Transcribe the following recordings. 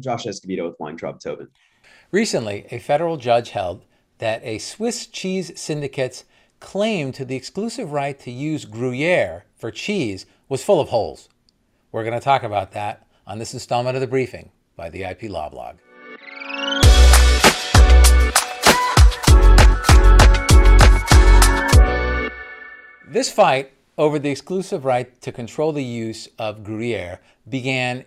Josh Escovedo with Weintraub Tobin. Recently, a federal judge held that a Swiss cheese syndicate's claim to the exclusive right to use Gruyere for cheese was full of holes. We're going to talk about that on this installment of the briefing by the IP Law Blog. This fight over the exclusive right to control the use of Gruyere began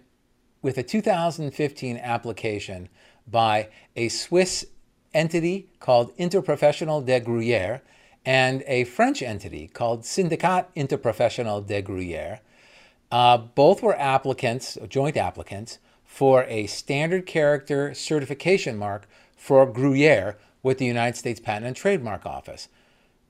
with a 2015 application by a Swiss entity called Interprofessionnel de Gruyere and a French entity called Syndicat Interprofessionnel de Gruyere. Uh, both were applicants, joint applicants, for a standard character certification mark for Gruyere with the United States Patent and Trademark Office.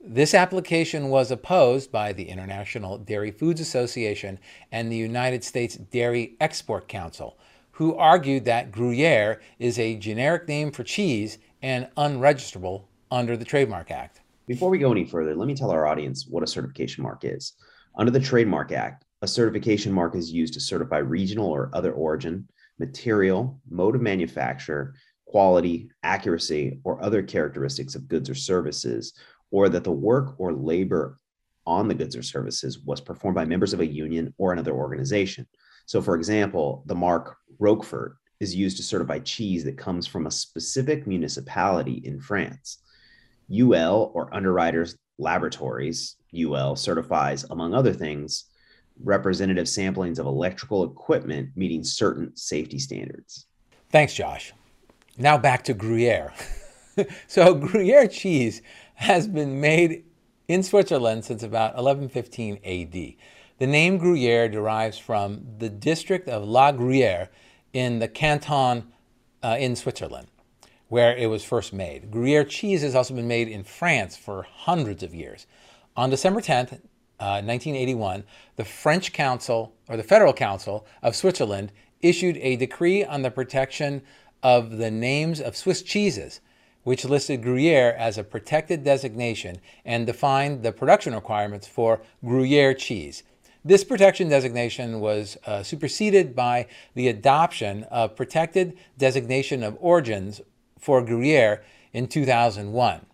This application was opposed by the International Dairy Foods Association and the United States Dairy Export Council, who argued that Gruyere is a generic name for cheese and unregisterable under the Trademark Act. Before we go any further, let me tell our audience what a certification mark is. Under the Trademark Act, a certification mark is used to certify regional or other origin, material, mode of manufacture, quality, accuracy, or other characteristics of goods or services or that the work or labor on the goods or services was performed by members of a union or another organization. So, for example, the mark Roquefort is used to certify cheese that comes from a specific municipality in France. UL or Underwriters Laboratories, UL certifies, among other things, representative samplings of electrical equipment meeting certain safety standards. Thanks, Josh. Now back to Gruyere. so, Gruyere cheese has been made in Switzerland since about 1115 AD. The name Gruyere derives from the district of La Gruyere in the canton uh, in Switzerland, where it was first made. Gruyere cheese has also been made in France for hundreds of years. On December 10th, uh, 1981, the French Council, or the Federal Council of Switzerland, issued a decree on the protection of the names of Swiss cheeses which listed Gruyere as a protected designation and defined the production requirements for Gruyere cheese. This protection designation was uh, superseded by the adoption of protected designation of origins for Gruyere in 2001.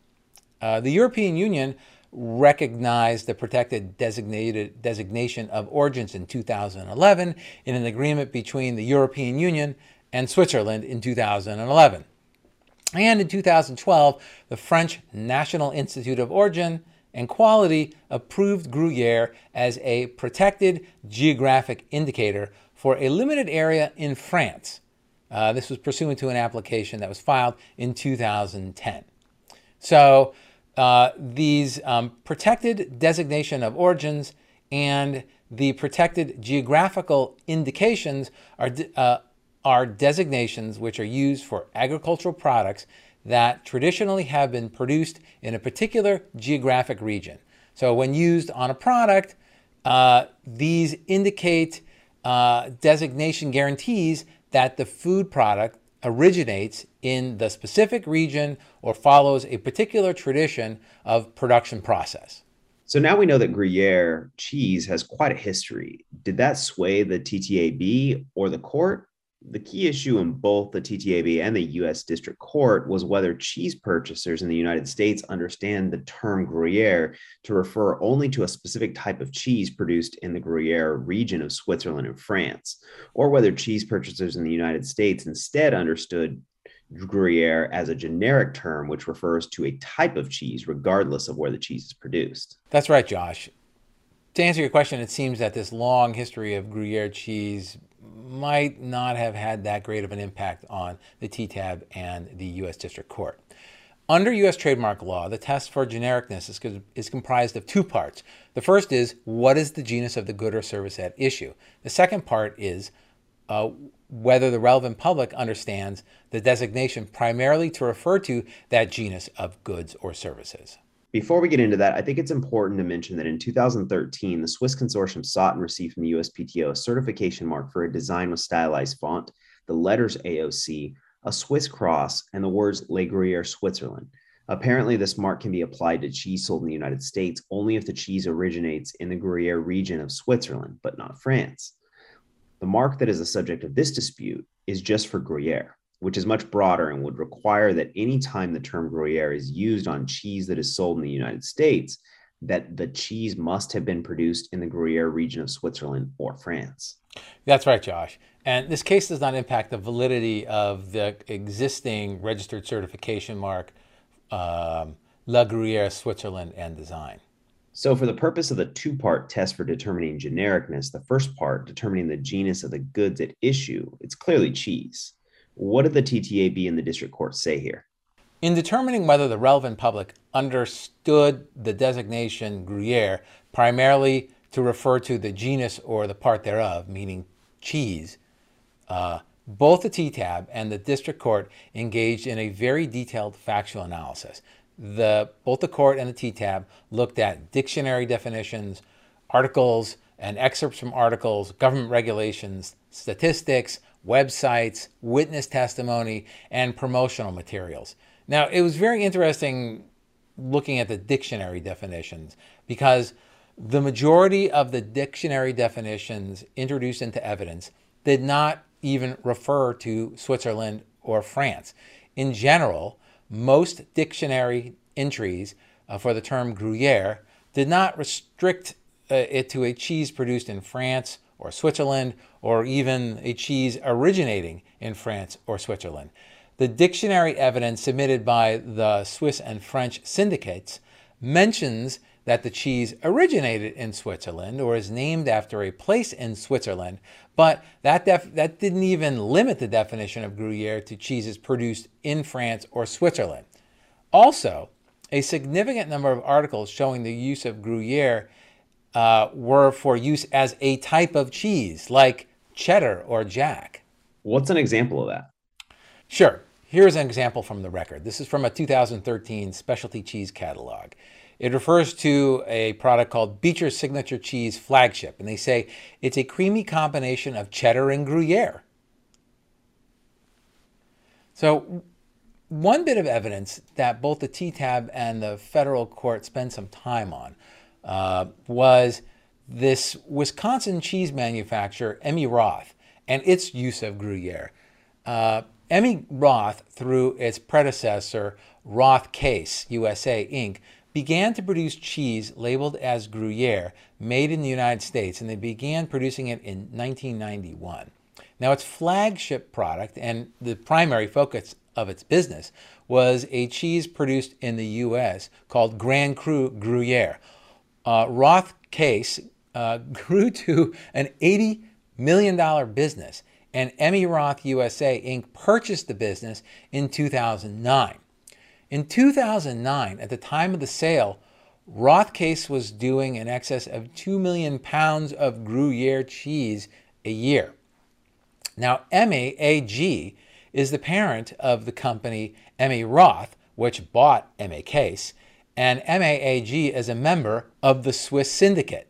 Uh, the European Union recognized the protected designated designation of origins in 2011 in an agreement between the European Union and Switzerland in 2011. And in 2012, the French National Institute of Origin and Quality approved Gruyere as a protected geographic indicator for a limited area in France. Uh, this was pursuant to an application that was filed in 2010. So uh, these um, protected designation of origins and the protected geographical indications are, uh, are designations which are used for agricultural products that traditionally have been produced in a particular geographic region. So when used on a product, uh, these indicate uh, designation guarantees that the food product originates in the specific region or follows a particular tradition of production process. So now we know that Gruyere cheese has quite a history. Did that sway the TTAB or the court? The key issue in both the TTAB and the US District Court was whether cheese purchasers in the United States understand the term Gruyere to refer only to a specific type of cheese produced in the Gruyere region of Switzerland and France, or whether cheese purchasers in the United States instead understood Gruyere as a generic term which refers to a type of cheese regardless of where the cheese is produced. That's right, Josh. To answer your question, it seems that this long history of Gruyere cheese might not have had that great of an impact on the TTAB and the U.S. District Court. Under U.S. trademark law, the test for genericness is, is, comprised of two parts. The first is what is the genus of the good or service at issue? The second part is uh, whether the relevant public understands the designation primarily to refer to that genus of goods or services. Before we get into that, I think it's important to mention that in 2013, the Swiss consortium sought and received from the USPTO a certification mark for a design with stylized font, the letters AOC, a Swiss cross, and the words Le Gruyere Switzerland. Apparently, this mark can be applied to cheese sold in the United States only if the cheese originates in the Gruyere region of Switzerland, but not France. The mark that is the subject of this dispute is just for Gruyere, which is much broader and would require that any time the term Gruyere is used on cheese that is sold in the United States, that the cheese must have been produced in the Gruyere region of Switzerland or France. That's right, Josh. And this case does not impact the validity of the existing registered certification mark um, La Gruyere Switzerland and Design. So, for the purpose of the two part test for determining genericness, the first part, determining the genus of the goods at issue, it's clearly cheese. What did the TTAB and the district court say here? In determining whether the relevant public understood the designation Gruyere primarily to refer to the genus or the part thereof, meaning cheese, uh, both the TTAB and the district court engaged in a very detailed factual analysis the both the court and the TTAB looked at dictionary definitions, articles and excerpts from articles, government regulations, statistics, websites, witness testimony, and promotional materials. Now, it was very interesting looking at the dictionary definitions because the majority of the dictionary definitions introduced into evidence did not even refer to Switzerland or France. In general, most dictionary entries uh, for the term Gruyere did not restrict uh, it to a cheese produced in France or Switzerland, or even a cheese originating in France or Switzerland. The dictionary evidence submitted by the Swiss and French syndicates mentions that the cheese originated in Switzerland or is named after a place in Switzerland, but that, that didn't even limit the definition of Gruyere to cheeses produced in France or Switzerland. Also, a significant number of articles showing the use of Gruyere uh, were for use as a type of cheese, like cheddar or jack. What's an example of that? Sure. Here's an example from the record. This is from a 2013 specialty cheese catalog. It refers to a product called Beecher's Signature Cheese Flagship, and they say it's a creamy combination of cheddar and Gruyere. So, one bit of evidence that both the TTAB and the federal court spent some time on uh, was this Wisconsin cheese manufacturer, Emmi Roth, and its use of Gruyere. Uh, Emmi Roth, through its predecessor, Roth Käse USA Inc., began to produce cheese labeled as Gruyere, made in the United States, and they began producing it in 1991. Now, its flagship product and the primary focus of its business was a cheese produced in the U.S. called Grand Cru Gruyere. Uh, Roth Käse uh, grew to an $80 million business, and Emmi Roth USA Inc. purchased the business in 2009. In 2009, at the time of the sale, Roth Käse was doing in excess of 2 million pounds of Gruyere cheese a year. Now, Emmi AG is the parent of the company Emmi Roth, which bought Emmy Case, and Emmi AG is a member of the Swiss syndicate.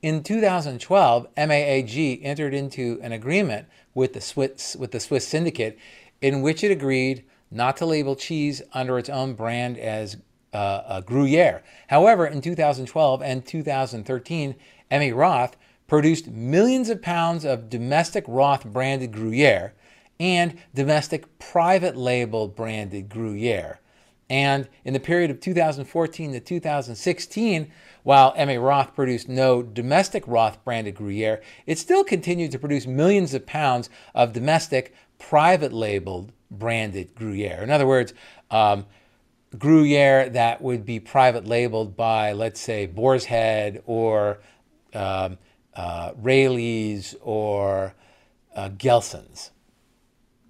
In 2012, Emmi AG entered into an agreement with the Swiss, with the Swiss syndicate in which it agreed not to label cheese under its own brand as uh, Gruyere. However, in 2012 and 2013, Emmi Roth produced millions of pounds of domestic Roth branded Gruyere and domestic private label branded Gruyere. And in the period of 2014 to 2016, while Emmi Roth produced no domestic Roth branded Gruyere, it still continued to produce millions of pounds of domestic private labeled branded Gruyere. In other words, um, Gruyere that would be private labeled by, let's say, Boar's Head or um, uh, Raley's or uh, Gelson's.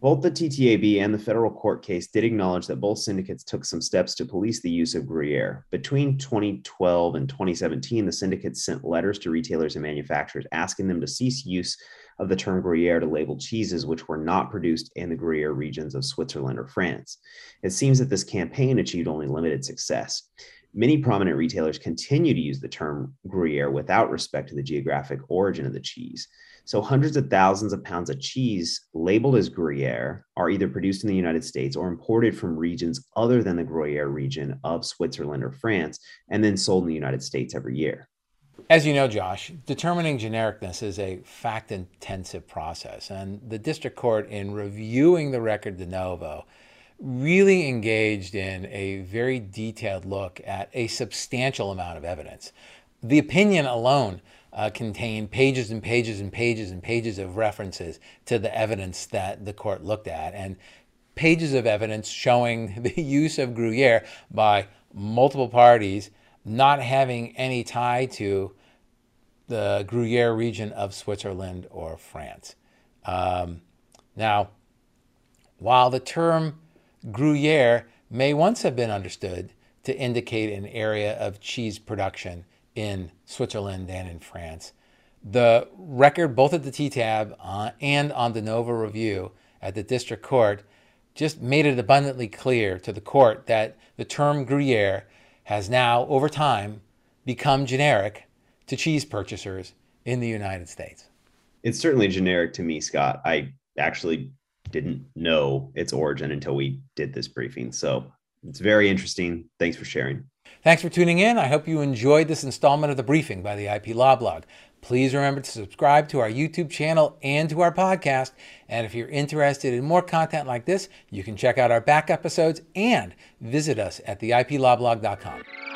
Both the TTAB and the federal court case did acknowledge that both syndicates took some steps to police the use of Gruyere. Between 2012 and 2017, the syndicates sent letters to retailers and manufacturers asking them to cease use of the term Gruyere to label cheeses which were not produced in the Gruyere regions of Switzerland or France. It seems that this campaign achieved only limited success. Many prominent retailers continue to use the term Gruyere without respect to the geographic origin of the cheese. So, hundreds of thousands of pounds of cheese labeled as Gruyere are either produced in the United States or imported from regions other than the Gruyere region of Switzerland or France, and then sold in the United States every year. As you know, Josh, determining genericness is a fact intensive process, and the district court, in reviewing the record de novo, really engaged in a very detailed look at a substantial amount of evidence. The opinion alone uh, contained pages and pages and pages and pages of references to the evidence that the court looked at, and pages of evidence showing the use of Gruyere by multiple parties not having any tie to the Gruyere region of Switzerland or France. Um, now, while the term Gruyere may once have been understood to indicate an area of cheese production in Switzerland and in France, the record, both at the TTAB uh, and on de novo review at the district court, just made it abundantly clear to the court that the term Gruyere has now, over time, become generic to cheese purchasers in the United States. It's certainly generic to me, Scott. I actually didn't know its origin until we did this briefing. So it's very interesting. Thanks for sharing. Thanks for tuning in. I hope you enjoyed this installment of the briefing by the IP Law Blog. Please remember to subscribe to our YouTube channel and to our podcast. And if you're interested in more content like this, you can check out our back episodes and visit us at theiplawblog.com.